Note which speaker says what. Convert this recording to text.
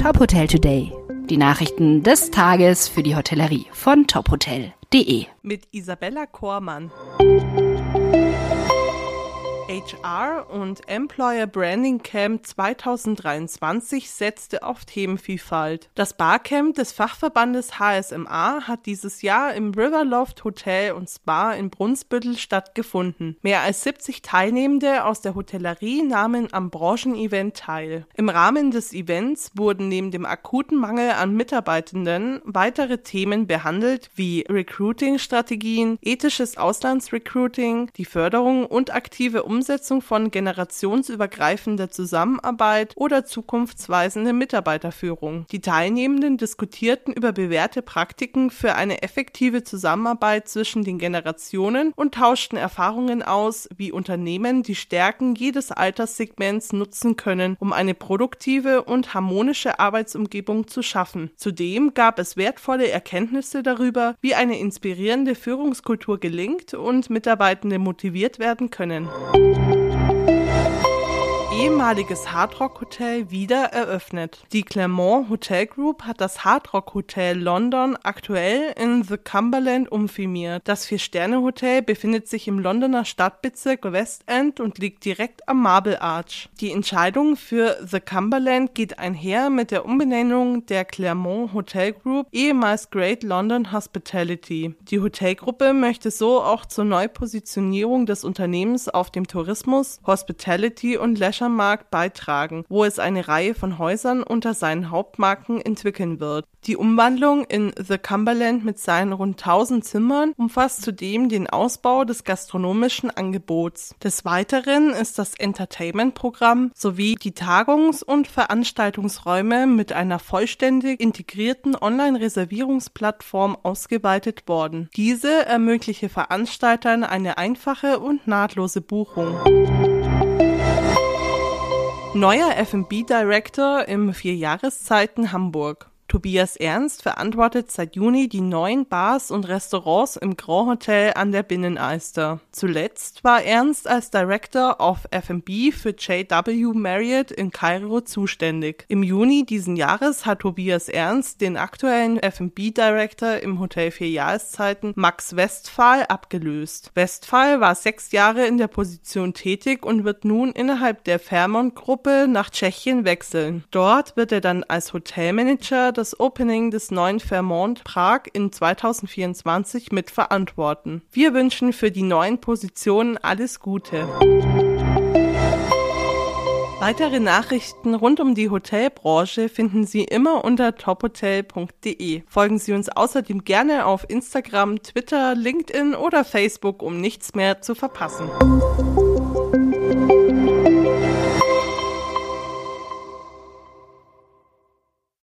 Speaker 1: Top Hotel Today. Die Nachrichten des Tages für die Hotellerie von tophotel.de.
Speaker 2: Mit Isabella Kormann. HR und Employer Branding Camp 2023 setzte auf Themenvielfalt. Das Barcamp des Fachverbandes HSMA hat dieses Jahr im Riverloft Hotel und Spa in Brunsbüttel stattgefunden. Mehr als 70 Teilnehmende aus der Hotellerie nahmen am Branchenevent teil. Im Rahmen des Events wurden neben dem akuten Mangel an Mitarbeitenden weitere Themen behandelt wie Recruiting-Strategien, ethisches Auslandsrecruiting, die Förderung und aktive Umsetzung Umsetzung von generationsübergreifender Zusammenarbeit oder zukunftsweisende Mitarbeiterführung. Die Teilnehmenden diskutierten über bewährte Praktiken für eine effektive Zusammenarbeit zwischen den Generationen und tauschten Erfahrungen aus, wie Unternehmen die Stärken jedes Alterssegments nutzen können, um eine produktive und harmonische Arbeitsumgebung zu schaffen. Zudem gab es wertvolle Erkenntnisse darüber, wie eine inspirierende Führungskultur gelingt und Mitarbeitende motiviert werden können Thank you. Ehemaliges Hardrock Hotel wieder eröffnet. Die Clermont Hotel Group hat das Hardrock Hotel London aktuell in The Cumberland umfirmiert. Das Vier-Sterne-Hotel befindet sich im Londoner Stadtbezirk West End und liegt direkt am Marble Arch. Die Entscheidung für The Cumberland geht einher mit der Umbenennung der Clermont Hotel Group, ehemals Great London Hospitality. Die Hotelgruppe möchte so auch zur Neupositionierung des Unternehmens auf dem Tourismus, Hospitality und Leisure Markt beitragen, wo es eine Reihe von Häusern unter seinen Hauptmarken entwickeln wird. Die Umwandlung in The Cumberland mit seinen rund 1000 Zimmern umfasst zudem den Ausbau des gastronomischen Angebots. Des Weiteren ist das Entertainment-Programm sowie die Tagungs- und Veranstaltungsräume mit einer vollständig integrierten Online-Reservierungsplattform ausgeweitet worden. Diese ermögliche Veranstaltern eine einfache und nahtlose Buchung. Neuer F&B Director im Vierjahreszeiten Hamburg. Tobias Ernst verantwortet seit Juni die neuen Bars und Restaurants im Grand Hotel an der Binnenalster. Zuletzt war Ernst als Director of F&B für JW Marriott in Kairo zuständig. Im Juni diesen Jahres hat Tobias Ernst den aktuellen F&B Director im Hotel Vier Jahreszeiten Max Westphal abgelöst. Westphal war sechs Jahre in der Position tätig und wird nun innerhalb der Fairmont Gruppe nach Tschechien wechseln. Dort wird er dann als Hotelmanager das Opening des neuen Fairmont Prag in 2024 mitverantworten. Wir wünschen für die neuen Positionen alles Gute. Weitere Nachrichten rund um die Hotelbranche finden Sie immer unter tophotel.de. Folgen Sie uns außerdem gerne auf Instagram, Twitter, LinkedIn oder Facebook, um nichts mehr zu verpassen.